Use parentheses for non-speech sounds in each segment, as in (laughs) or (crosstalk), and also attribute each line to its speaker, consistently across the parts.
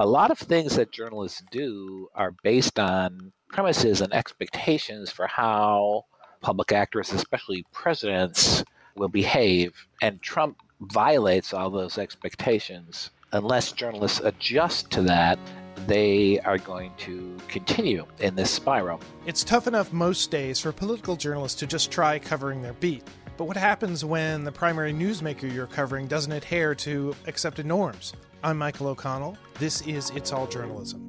Speaker 1: a lot of things that journalists do are based on premises and expectations for how public actors, especially presidents, will behave. And Trump violates all those expectations. Unless journalists adjust to that, they are going to continue in this spiral.
Speaker 2: It's tough enough most days for political journalists to just try covering their beat. But what happens when the primary newsmaker you're covering doesn't adhere to accepted norms? I'm Michael O'Connell. This is It's All Journalism.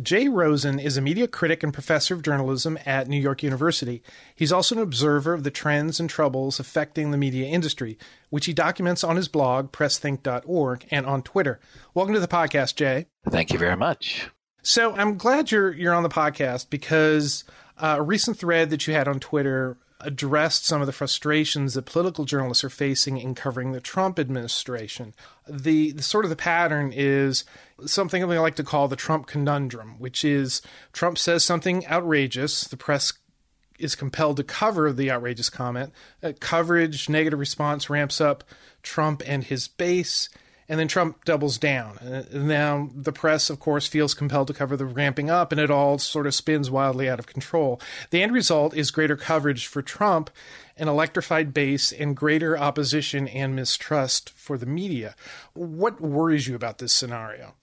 Speaker 2: Jay Rosen is a media critic and professor of journalism at New York University. He's also an observer of the trends and troubles affecting the media industry, which he documents on his blog, pressthink.org, and on Twitter. Welcome to the podcast, Jay.
Speaker 1: Thank you very much.
Speaker 2: So I'm glad you're you're on the podcast because uh, a recent thread that you had on Twitter addressed some of the frustrations that political journalists are facing in covering the Trump administration. The, the sort of the pattern is something we like to call the Trump conundrum, which is Trump says something outrageous, the press is compelled to cover the outrageous comment. Uh, coverage, negative response ramps up Trump and his base and then Trump doubles down. And now the press, of course, feels compelled to cover the ramping up, and it all sort of spins wildly out of control. The end result is greater coverage for Trump, an electrified base, and greater opposition and mistrust for the media. What worries you about this scenario?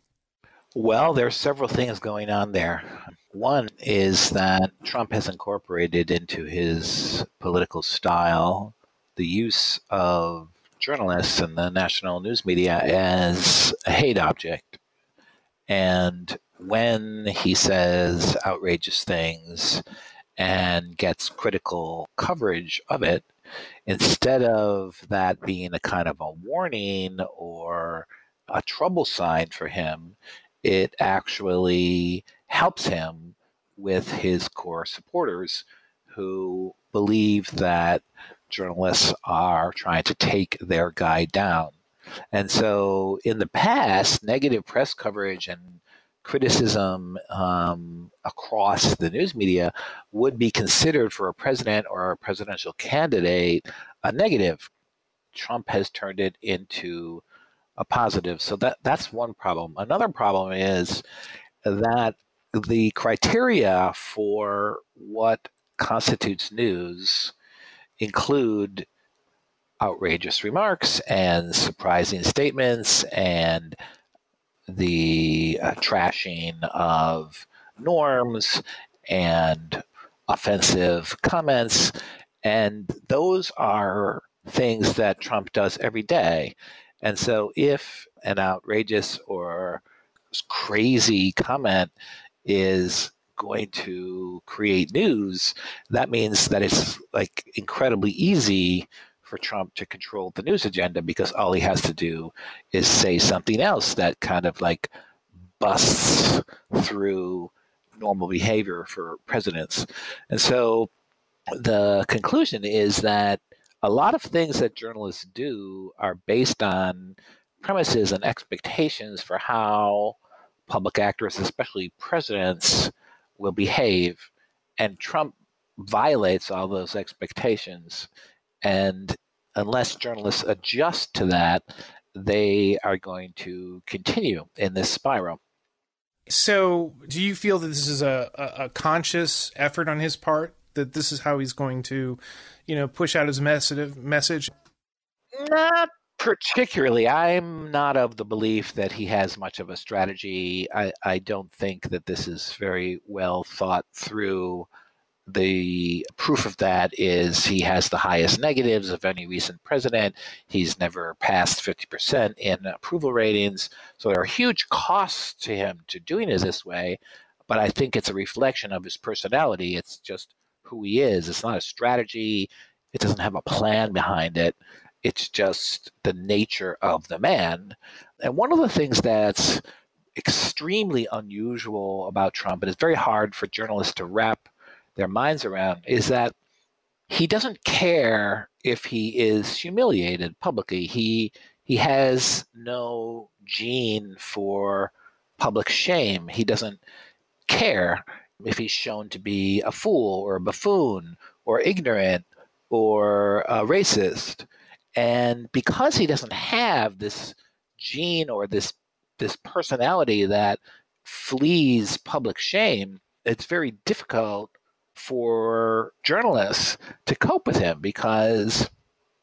Speaker 1: Well, there are several things going on there. One is that Trump has incorporated into his political style the use of journalists and the national news media as a hate object. And when he says outrageous things and gets critical coverage of it, instead of that being a kind of a warning or a trouble sign for him, it actually helps him with his core supporters who believe that journalists are trying to take their guy down. And so in the past, negative press coverage and criticism um, across the news media would be considered for a president or a presidential candidate a negative. Trump has turned it into a positive. So that that's one problem. Another problem is that the criteria for what constitutes news include outrageous remarks and surprising statements and the uh, trashing of norms and offensive comments. And those are things that Trump does every day. And so if an outrageous or crazy comment is going to create news, that means that it's like incredibly easy for Trump to control the news agenda because all he has to do is say something else that kind of like busts through normal behavior for presidents. And so the conclusion is that a lot of things that journalists do are based on premises and expectations for how public actors, especially presidents, will behave. And Trump violates all those expectations. And unless journalists adjust to that, they are going to continue in this spiral.
Speaker 2: So, do you feel that this is a, a, a conscious effort on his part? That this is how he's going to, you know, push out his message?
Speaker 1: Not particularly. I'm not of the belief that he has much of a strategy. I, I don't think that this is very well thought through. The proof of that is he has the highest negatives of any recent president. He's never passed 50% in approval ratings. So there are huge costs to him to doing it this way. But I think it's a reflection of his personality. It's just who he is. It's not a strategy, it doesn't have a plan behind it. It's just the nature of the man. And one of the things that's extremely unusual about Trump, and it's very hard for journalists to wrap their minds around, is that he doesn't care if he is humiliated publicly. He he has no gene for public shame. He doesn't care if he's shown to be a fool or a buffoon or ignorant or a racist. And because he doesn't have this gene or this this personality that flees public shame, it's very difficult for journalists to cope with him because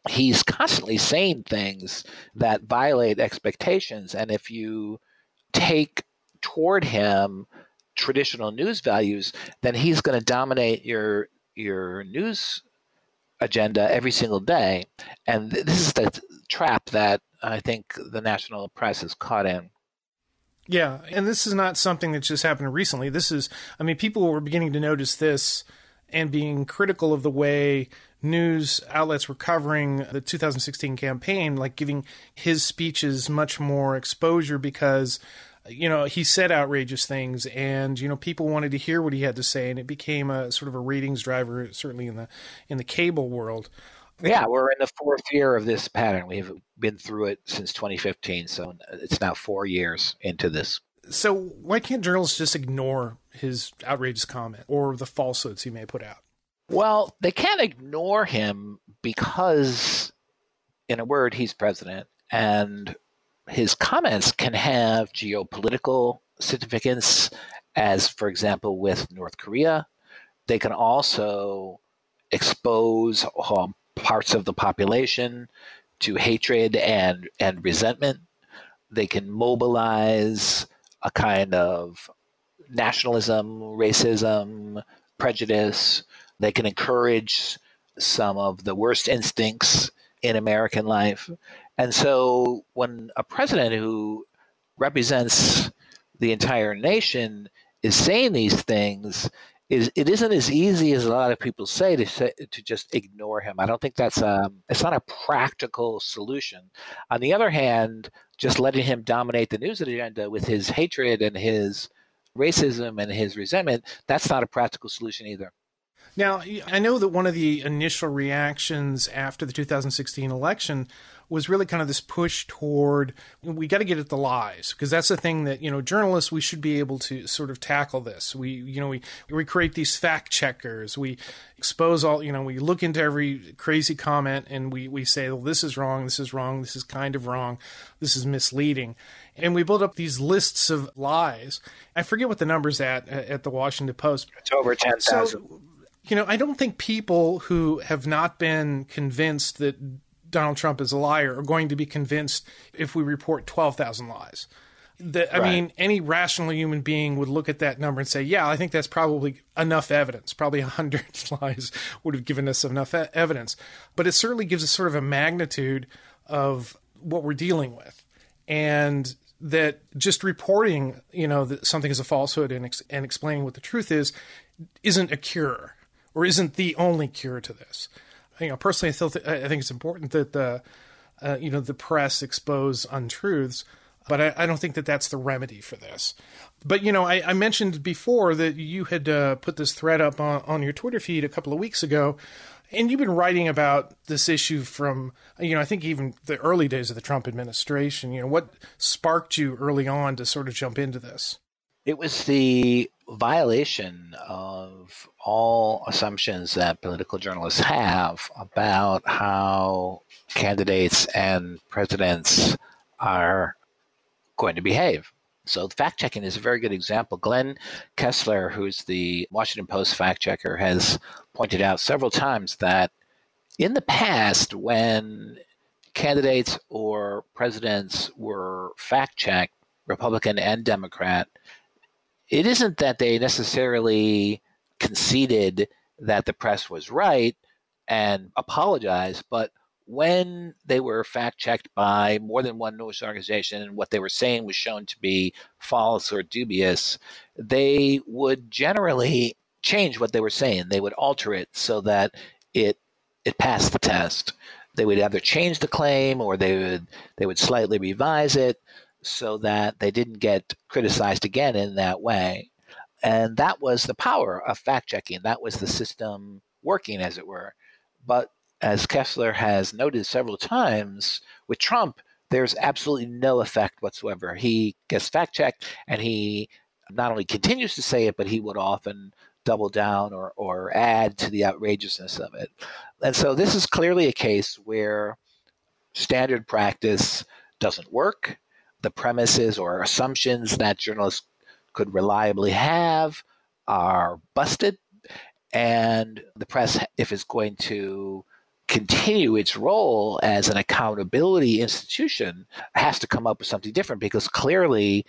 Speaker 1: he's constantly saying things that violate expectations. And if you take toward him traditional news values, then he's going to dominate your your news agenda every single day. And this is the trap that I think the national press is caught in.
Speaker 2: Yeah, and this is not something that just happened recently. This is, I mean, people were beginning to notice this and being critical of the way news outlets were covering the 2016 campaign, like giving his speeches much more exposure because you know he said outrageous things and you know people wanted to hear what he had to say and it became a sort of a ratings driver certainly in the in the cable world.
Speaker 1: Yeah we're in the fourth year of this pattern. We've been through it since 2015 so it's now four years into this.
Speaker 2: So why can't journalists just ignore his outrageous comment or the falsehoods he may put out?
Speaker 1: Well, they can't ignore him because, in a word, he's president, and his comments can have geopolitical significance, as, for example, with North Korea. They can also expose um, parts of the population to hatred and, and resentment. They can mobilize a kind of nationalism, racism, prejudice, they can encourage some of the worst instincts in American life. And so when a president who represents the entire nation is saying these things, is it isn't as easy as a lot of people say to say, to just ignore him. I don't think that's a um, it's not a practical solution. On the other hand, just letting him dominate the news agenda with his hatred and his racism and his resentment, that's not a practical solution either.
Speaker 2: Now, I know that one of the initial reactions after the 2016 election was really kind of this push toward we got to get at the lies because that's the thing that you know journalists we should be able to sort of tackle this. We you know we we create these fact checkers. We expose all you know we look into every crazy comment and we we say well this is wrong this is wrong this is kind of wrong this is misleading. And we build up these lists of lies. I forget what the numbers at at the washington post.
Speaker 1: It's over 10,000
Speaker 2: so, you know, I don't think people who have not been convinced that Donald Trump is a liar are going to be convinced if we report 12,000 lies. That, I right. mean, any rational human being would look at that number and say, yeah, I think that's probably enough evidence. Probably 100 (laughs) lies would have given us enough e- evidence. But it certainly gives us sort of a magnitude of what we're dealing with. And that just reporting, you know, that something is a falsehood and, ex- and explaining what the truth is isn't a cure or isn't the only cure to this. You know, personally, I still th- I think it's important that the uh, you know the press expose untruths, but I, I, don't think that that's the remedy for this. But you know, I, I mentioned before that you had uh, put this thread up on, on your Twitter feed a couple of weeks ago, and you've been writing about this issue from you know I think even the early days of the Trump administration. You know, what sparked you early on to sort of jump into this?
Speaker 1: It was the violation of all assumptions that political journalists have about how candidates and presidents are going to behave. So, fact checking is a very good example. Glenn Kessler, who's the Washington Post fact checker, has pointed out several times that in the past, when candidates or presidents were fact checked, Republican and Democrat, it isn't that they necessarily conceded that the press was right and apologized, but when they were fact checked by more than one news organization and what they were saying was shown to be false or dubious, they would generally change what they were saying. They would alter it so that it it passed the test. They would either change the claim or they would they would slightly revise it so that they didn't get criticized again in that way. And that was the power of fact checking. That was the system working, as it were. But as Kessler has noted several times, with Trump, there's absolutely no effect whatsoever. He gets fact checked and he not only continues to say it, but he would often double down or, or add to the outrageousness of it. And so this is clearly a case where standard practice doesn't work the premises or assumptions that journalists could reliably have are busted. And the press, if it's going to continue its role as an accountability institution, has to come up with something different because clearly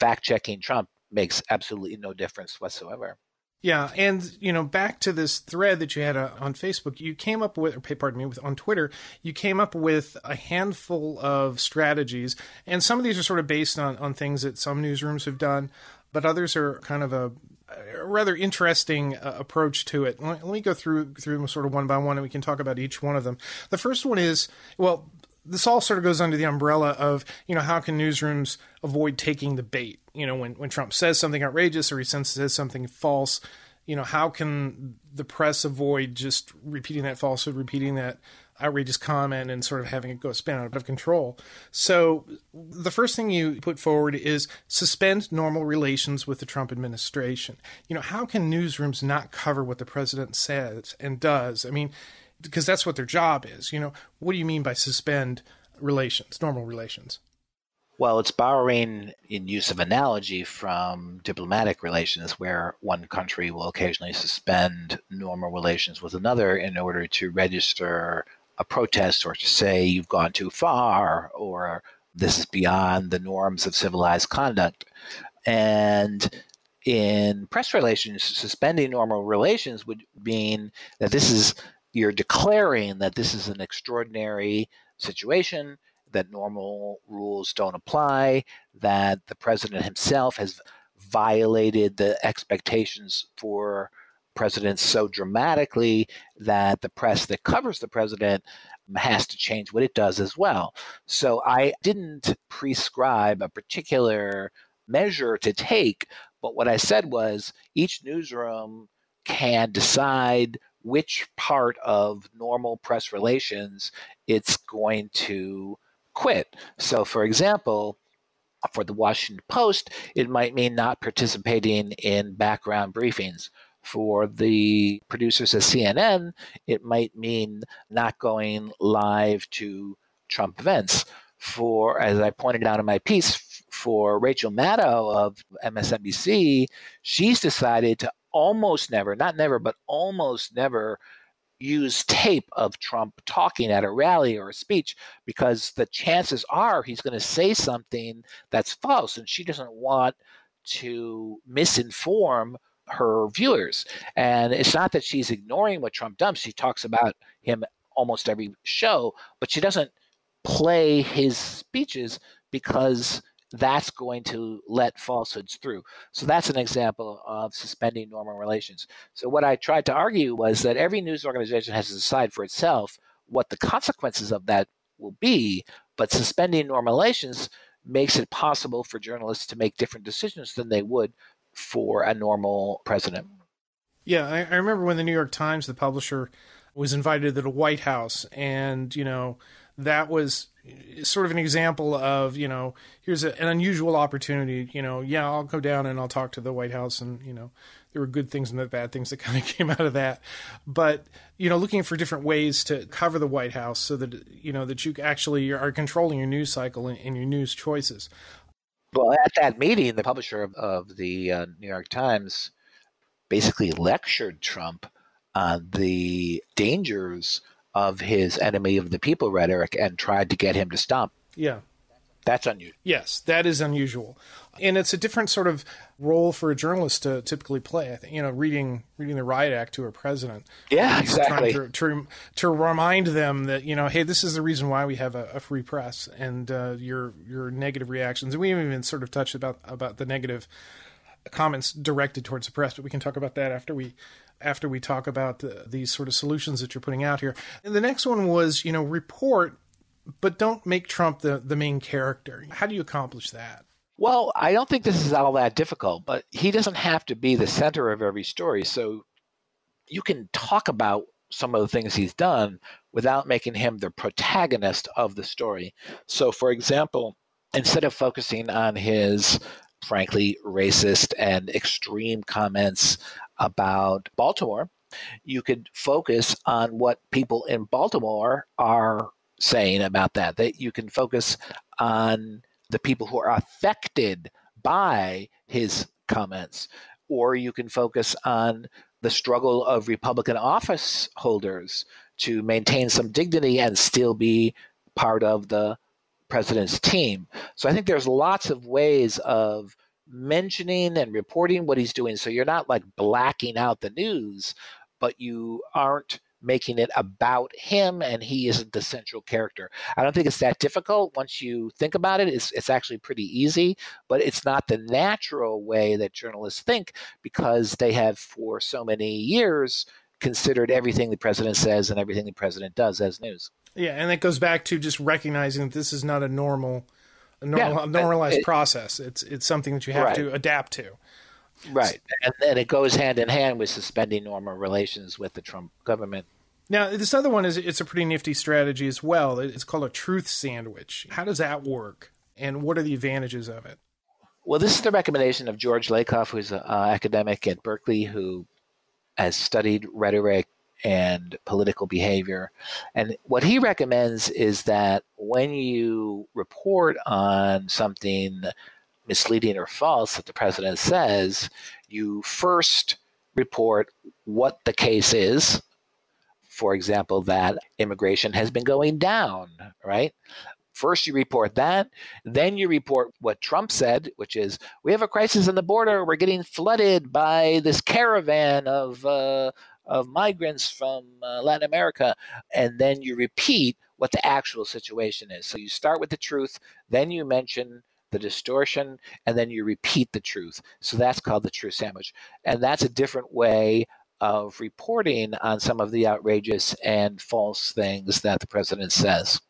Speaker 1: fact checking Trump makes absolutely no difference whatsoever.
Speaker 2: Yeah, and you know, back to this thread that you had uh, on Facebook, you came up with, or pardon me, with on Twitter, you came up with a handful of strategies, and some of these are sort of based on on things that some newsrooms have done, but others are kind of a, a rather interesting uh, approach to it. Let, let me go through through them sort of one by one, and we can talk about each one of them. The first one is well, this all sort of goes under the umbrella of you know how can newsrooms avoid taking the bait you know when when Trump says something outrageous or he says something false you know how can the press avoid just repeating that falsehood repeating that outrageous comment and sort of having it go spin out of control so the first thing you put forward is suspend normal relations with the Trump administration you know how can newsrooms not cover what the president says and does i mean because that's what their job is. You know, what do you mean by suspend relations, normal relations?
Speaker 1: Well, it's borrowing in use of analogy from diplomatic relations, where one country will occasionally suspend normal relations with another in order to register a protest or to say you've gone too far or this is beyond the norms of civilized conduct. And in press relations, suspending normal relations would mean that this is you're declaring that this is an extraordinary situation, that normal rules don't apply, that the president himself has violated the expectations for presidents so dramatically that the press that covers the president has to change what it does as well. So I didn't prescribe a particular measure to take, but what I said was each newsroom can decide which part of normal press relations it's going to quit. So, for example, for the Washington Post, it might mean not participating in background briefings. For the producers at CNN, it might mean not going live to Trump events. For, as I pointed out in my piece, for Rachel Maddow of MSNBC, she's decided to almost never, not never, but almost never use tape of Trump talking at a rally or a speech because the chances are he's going to say something that's false and she doesn't want to misinform her viewers. And it's not that she's ignoring what Trump does, she talks about him almost every show, but she doesn't play his speeches because that's going to let falsehoods through. So that's an example of suspending normal relations. So what I tried to argue was that every news organization has to decide for itself what the consequences of that will be, but suspending normal relations makes it possible for journalists to make different decisions than they would for a normal president.
Speaker 2: Yeah, I, I remember when the New York Times, the publisher, was invited to the White House, and you know that was sort of an example of you know here's a, an unusual opportunity you know yeah i'll go down and i'll talk to the white house and you know there were good things and the bad things that (laughs) kind of came out of that but you know looking for different ways to cover the white house so that you know that you actually are controlling your news cycle and, and your news choices
Speaker 1: well at that meeting the publisher of, of the uh, new york times basically lectured trump on the dangers of his enemy of the people rhetoric and tried to get him to stop.
Speaker 2: Yeah.
Speaker 1: That's unusual.
Speaker 2: Yes, that is unusual. And it's a different sort of role for a journalist to typically play. I think, you know, reading reading the riot act to a president.
Speaker 1: Yeah, exactly.
Speaker 2: To, to, to, remind them that, you know, hey, this is the reason why we have a, a free press and uh, your your negative reactions. And we haven't even sort of touched about about the negative comments directed towards the press, but we can talk about that after we after we talk about the, these sort of solutions that you're putting out here. And the next one was, you know, report, but don't make Trump the, the main character. How do you accomplish that?
Speaker 1: Well, I don't think this is all that difficult, but he doesn't have to be the center of every story. So you can talk about some of the things he's done without making him the protagonist of the story. So, for example, instead of focusing on his frankly racist and extreme comments about Baltimore, you could focus on what people in Baltimore are saying about that. That you can focus on the people who are affected by his comments, or you can focus on the struggle of Republican office holders to maintain some dignity and still be part of the president's team. So I think there's lots of ways of mentioning and reporting what he's doing. So you're not like blacking out the news, but you aren't making it about him and he isn't the central character. I don't think it's that difficult once you think about it. It's, it's actually pretty easy, but it's not the natural way that journalists think because they have for so many years considered everything the president says and everything the president does as news.
Speaker 2: Yeah, and that goes back to just recognizing that this is not a normal, a normal, yeah, normalized it, process. It's it's something that you have right. to adapt to.
Speaker 1: Right, and, and it goes hand in hand with suspending normal relations with the Trump government.
Speaker 2: Now, this other one is it's a pretty nifty strategy as well. It's called a truth sandwich. How does that work, and what are the advantages of it?
Speaker 1: Well, this is the recommendation of George Lakoff, who's an uh, academic at Berkeley who has studied rhetoric and political behavior. And what he recommends is that when you report on something misleading or false that the president says, you first report what the case is. For example, that immigration has been going down, right? First, you report that. Then you report what Trump said, which is we have a crisis on the border. We're getting flooded by this caravan of, uh, of migrants from uh, Latin America. And then you repeat what the actual situation is. So you start with the truth, then you mention the distortion, and then you repeat the truth. So that's called the truth sandwich. And that's a different way of reporting on some of the outrageous and false things that the president says.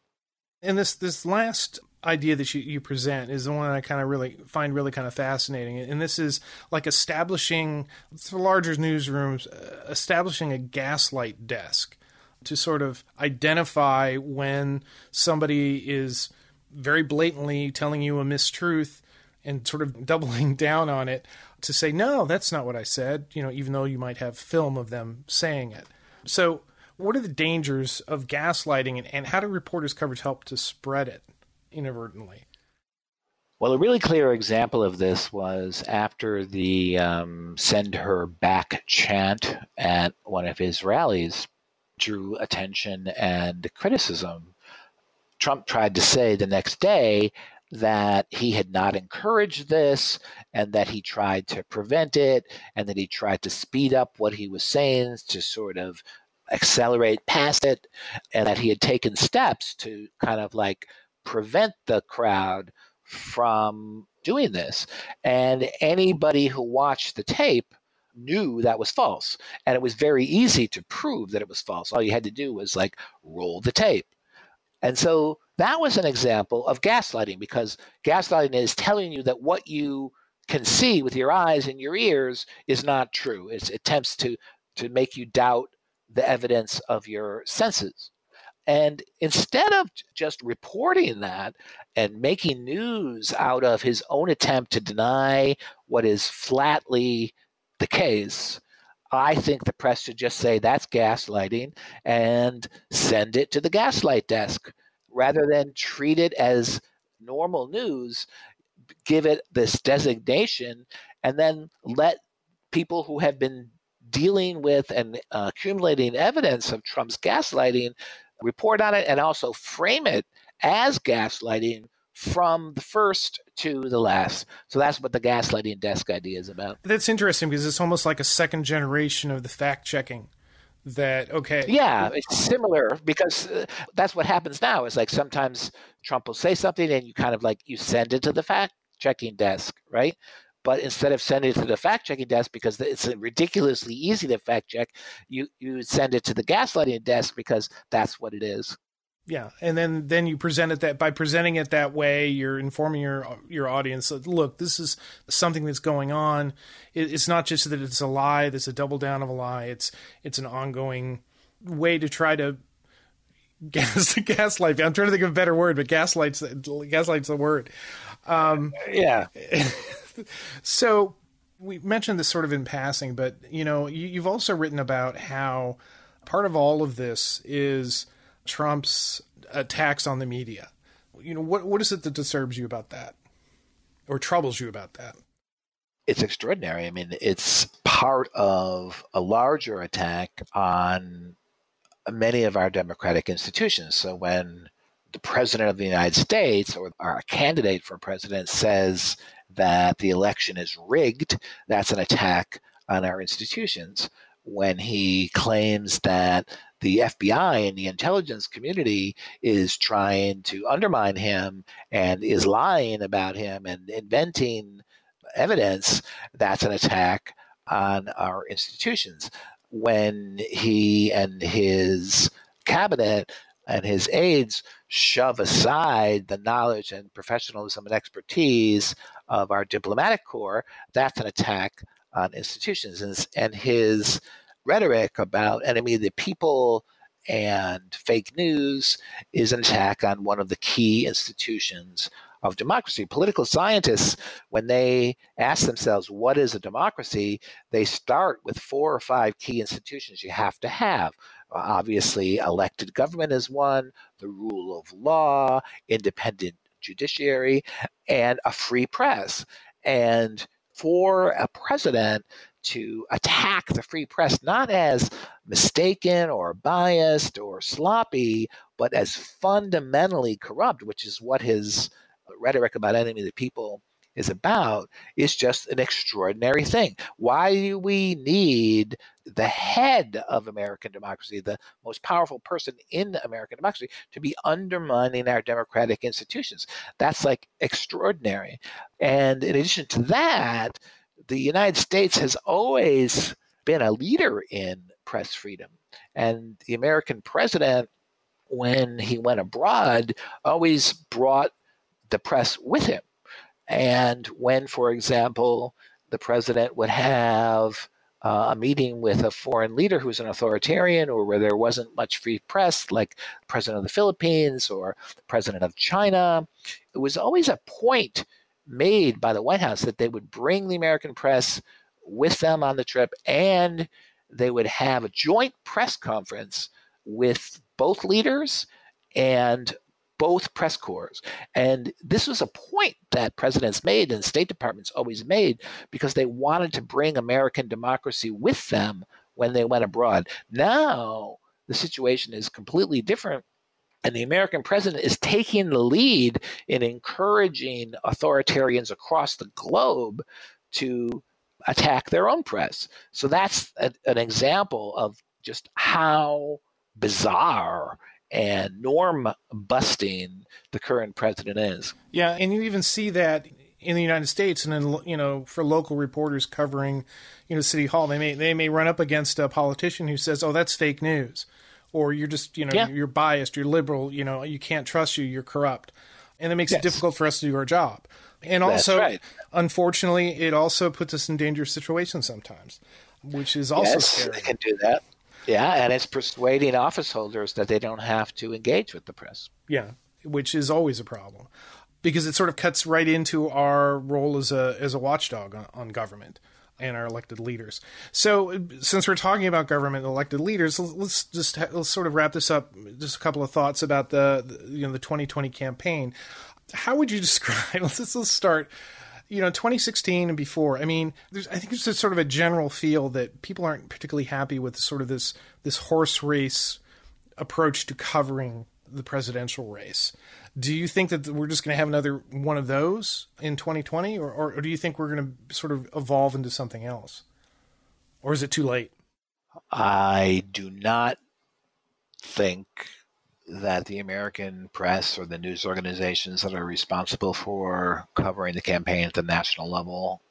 Speaker 2: And this this last idea that you, you present is the one that I kind of really find really kind of fascinating. And this is like establishing for larger newsrooms, uh, establishing a gaslight desk to sort of identify when somebody is very blatantly telling you a mistruth and sort of (laughs) doubling down on it to say, no, that's not what I said, you know, even though you might have film of them saying it. So, what are the dangers of gaslighting and, and how do reporters' coverage help to spread it inadvertently?
Speaker 1: Well, a really clear example of this was after the um, send her back chant at one of his rallies drew attention and criticism Trump tried to say the next day that he had not encouraged this and that he tried to prevent it and that he tried to speed up what he was saying to sort of accelerate past it and that he had taken steps to kind of like prevent the crowd from doing this. And anybody who watched the tape knew that was false. And it was very easy to prove that it was false. All you had to do was like roll the tape and so that was an example of gaslighting because gaslighting is telling you that what you can see with your eyes and your ears is not true. It attempts to, to make you doubt the evidence of your senses. And instead of just reporting that and making news out of his own attempt to deny what is flatly the case, I think the press should just say that's gaslighting and send it to the gaslight desk. Rather than treat it as normal news, give it this designation, and then let people who have been dealing with and uh, accumulating evidence of Trump's gaslighting report on it and also frame it as gaslighting from the first to the last. So that's what the gaslighting desk idea is about.
Speaker 2: That's interesting because it's almost like a second generation of the fact checking. That okay?
Speaker 1: Yeah, it's similar because uh, that's what happens now. Is like sometimes Trump will say something and you kind of like you send it to the fact checking desk, right? But instead of sending it to the fact checking desk because it's ridiculously easy to fact check, you you send it to the gaslighting desk because that's what it is.
Speaker 2: Yeah, and then then you present it that by presenting it that way, you're informing your your audience. That, Look, this is something that's going on. It, it's not just that it's a lie. That's a double down of a lie. It's it's an ongoing way to try to gas (laughs) gaslight. I'm trying to think of a better word, but gaslight's gaslight's the word. Um,
Speaker 1: yeah. (laughs)
Speaker 2: so we mentioned this sort of in passing, but you know, you, you've also written about how part of all of this is Trump's attacks on the media. you know, what what is it that disturbs you about that, or troubles you about that?
Speaker 1: It's extraordinary. I mean, it's part of a larger attack on many of our democratic institutions. So when the president of the United States or our candidate for president says that the election is rigged, that's an attack on our institutions. When he claims that the FBI and the intelligence community is trying to undermine him and is lying about him and inventing evidence, that's an attack on our institutions. When he and his cabinet and his aides shove aside the knowledge and professionalism and expertise of our diplomatic corps, that's an attack on institutions. And, and his rhetoric about enemy of the people and fake news is an attack on one of the key institutions of democracy. Political scientists, when they ask themselves, what is a democracy, they start with four or five key institutions you have to have. Uh, obviously, elected government is one, the rule of law, independent judiciary, and a free press. And for a president to attack the free press not as mistaken or biased or sloppy, but as fundamentally corrupt, which is what his uh, rhetoric about enemy of the people is about, is just an extraordinary thing. Why do we need the head of American democracy, the most powerful person in American democracy, to be undermining our democratic institutions? That's like extraordinary. And in addition to that, the United States has always been a leader in press freedom. And the American president, when he went abroad, always brought the press with him. And when, for example, the president would have uh, a meeting with a foreign leader who's an authoritarian or where there wasn't much free press, like the president of the Philippines or the president of China, it was always a point made by the White House that they would bring the American press with them on the trip and they would have a joint press conference with both leaders and both press corps. And this was a point that presidents made and State Departments always made because they wanted to bring American democracy with them when they went abroad. Now, the situation is completely different and the American president is taking the lead in encouraging authoritarians across the globe to attack their own press. So that's a, an example of just how bizarre and norm busting the current president is.
Speaker 2: Yeah, and you even see that in the United States, and then you know, for local reporters covering, you know, City Hall, they may they may run up against a politician who says, "Oh, that's fake news," or you're just you know yeah. you're biased, you're liberal, you know you can't trust you, you're corrupt, and it makes yes. it difficult for us to do our job. And also, right. unfortunately, it also puts us in dangerous situations sometimes, which is also
Speaker 1: yes,
Speaker 2: scary.
Speaker 1: It can do that. Yeah, and it's persuading office holders that they don't have to engage with the press.
Speaker 2: Yeah, which is always a problem because it sort of cuts right into our role as a as a watchdog on, on government and our elected leaders. So, since we're talking about government elected leaders, let's just let's sort of wrap this up. Just a couple of thoughts about the, the you know the 2020 campaign. How would you (laughs) describe? Let's let's start. You know, 2016 and before. I mean, there's, I think there's sort of a general feel that people aren't particularly happy with sort of this this horse race approach to covering the presidential race. Do you think that we're just going to have another one of those in 2020, or, or, or do you think we're going to sort of evolve into something else, or is it too late?
Speaker 1: I do not think that the American press or the news organizations that are responsible for covering the campaign at the national level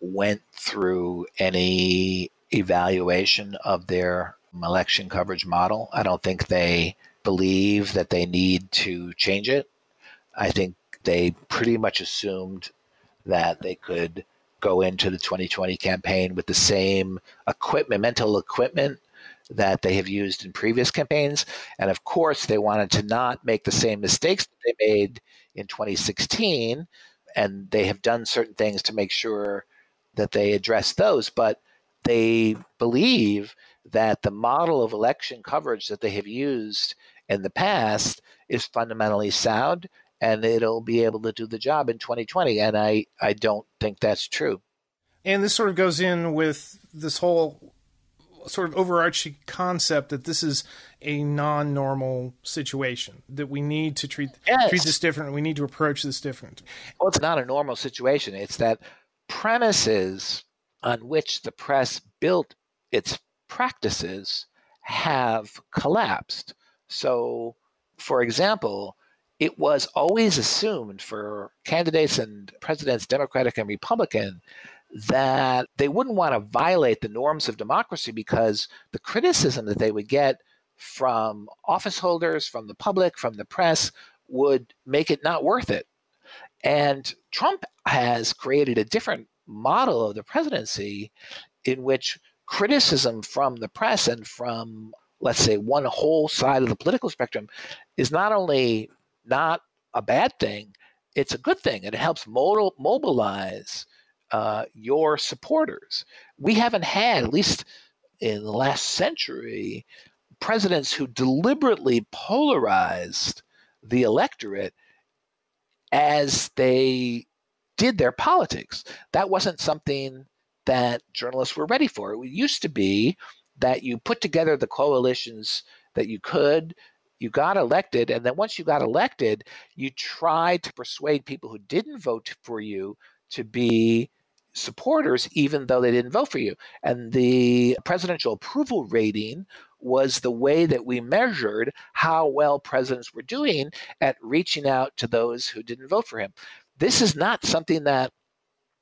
Speaker 1: went through any evaluation of their election coverage model. I don't think they believe that they need to change it. I think they pretty much assumed that they could go into the 2020 campaign with the same equipment, mental equipment that they have used in previous campaigns. And of course, they wanted to not make the same mistakes that they made in 2016. And they have done certain things to make sure that they address those. But they believe that the model of election coverage that they have used in the past is fundamentally sound and it'll be able to do the job in 2020. And I, I don't think that's true.
Speaker 2: And this sort of goes in with this whole sort of overarching concept that this is a non-normal situation that we need to treat yes. treat this different. We need to approach this different.
Speaker 1: Well, it's not a normal situation. It's that premises on which the press built its practices have collapsed. So, for example, it was always assumed for candidates and presidents, Democratic and Republican, that they wouldn't want to violate the norms of democracy because the criticism that they would get from office holders, from the public, from the press would make it not worth it. And Trump has created a different model of the presidency in which criticism from the press and from, let's say, one whole side of the political spectrum is not only not a bad thing, it's a good thing. It helps mobilize uh, your supporters. We haven't had, at least in the last century, presidents who deliberately polarized the electorate as they did their politics. That wasn't something that journalists were ready for. It used to be that you put together the coalitions that you could, you got elected, and then once you got elected, you tried to persuade people who didn't vote for you to be supporters, even though they didn't vote for you. And the presidential approval rating was the way that we measured how well presidents were doing at reaching out to those who didn't vote for him. This is not something that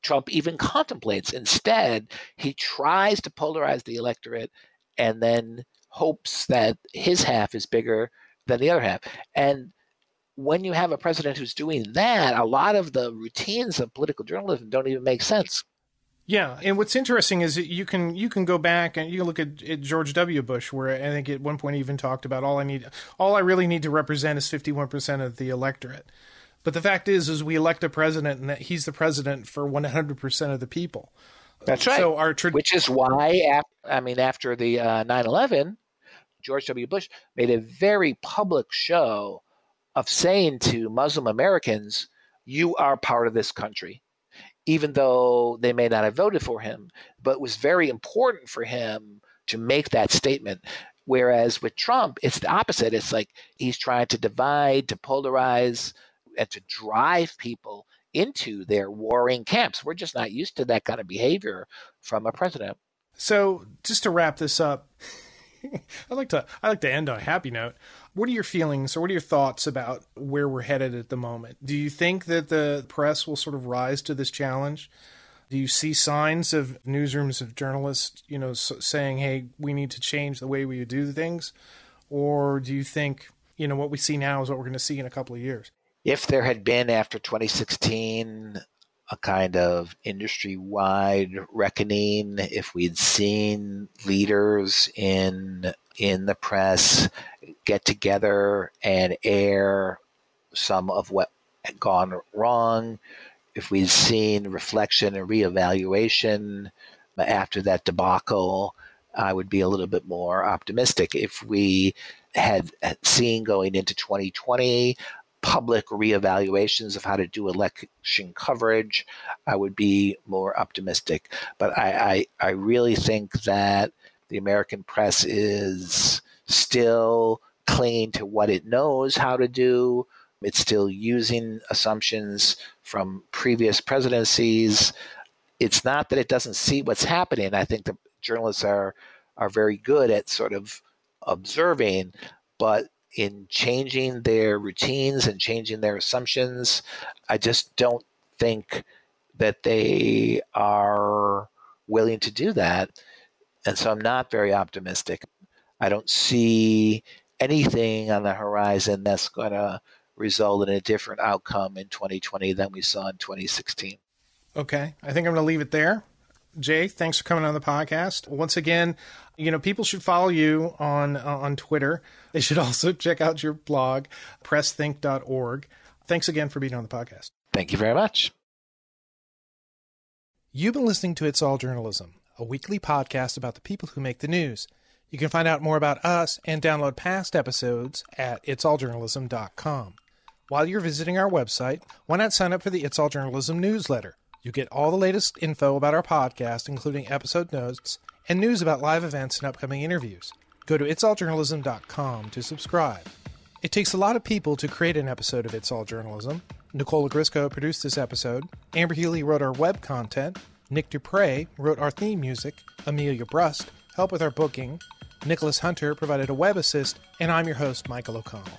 Speaker 1: Trump even contemplates. Instead, he tries to polarize the electorate and then hopes that his half is bigger than the other half. And when you have a president who's doing that, a lot of the routines of political journalism don't even make sense.
Speaker 2: Yeah, and what's interesting is you can you can go back and you can look at, at, George W. Bush, where I think at one point he even talked about all I need, all I really need to represent is fifty one percent of the electorate. But the fact is, is we elect a president, and that he's the president for one hundred percent of the people.
Speaker 1: That's right. So our tra- which is why, I mean, after the uh, 9/11, George W. Bush made a very public show of saying to Muslim Americans, "You are part of this country." Even though they may not have voted for him, but it was very important for him to make that statement. Whereas with Trump, it's the opposite. It's like he's trying to divide, to polarize, and to drive people into their warring camps. We're just not used to that kind of behavior from a president.
Speaker 2: So, just to wrap this up, (laughs) I like to I like to end on a happy note. What are your feelings or what are your thoughts about where we're headed at the moment? Do you think that the press will sort of rise to this challenge? Do you see signs of newsrooms of journalists, you know, saying, "Hey, we need to change the way we do things," or do you think, you know, what we see now is what we're going to see in a couple of years?
Speaker 1: If there had been after 2016 a kind of industry wide reckoning, if we'd seen leaders in in the press get together and air some of what had gone wrong, if we'd seen reflection and reevaluation after that debacle, I would be a little bit more optimistic. If we had seen going into 2020 public reevaluations of how to do election coverage, I would be more optimistic. But I, I, I really think that the American press is still clinging to what it knows how to do. It's still using assumptions from previous presidencies. It's not that it doesn't see what's happening. I think the journalists are are very good at sort of observing, but in changing their routines and changing their assumptions. I just don't think that they are willing to do that. And so I'm not very optimistic. I don't see anything on the horizon that's going to result in a different outcome in 2020 than we saw in 2016.
Speaker 2: Okay. I think I'm going to leave it there. Jay, thanks for coming on the podcast. Once again, you know, people should follow you on uh, on Twitter. They should also (laughs) check out your blog, pressthink.org. Thanks again for being on the podcast.
Speaker 1: Thank you very much.
Speaker 2: You've been listening to It's All Journalism, a weekly podcast about the people who make the news. You can find out more about us and download past episodes at itsalljournalism.com. While you're visiting our website, why not sign up for the It's All Journalism newsletter? You get all the latest info about our podcast, including episode notes and news about live events and upcoming interviews. Go to itsalljournalism.com to subscribe. It takes a lot of people to create an episode of It's All Journalism. Nicole Grisco produced this episode. Amber Healy wrote our web content. Nick Dupre wrote our theme music. Amelia Brust helped with our booking. Nicholas Hunter provided a web assist. And I'm your host, Michael O'Connell.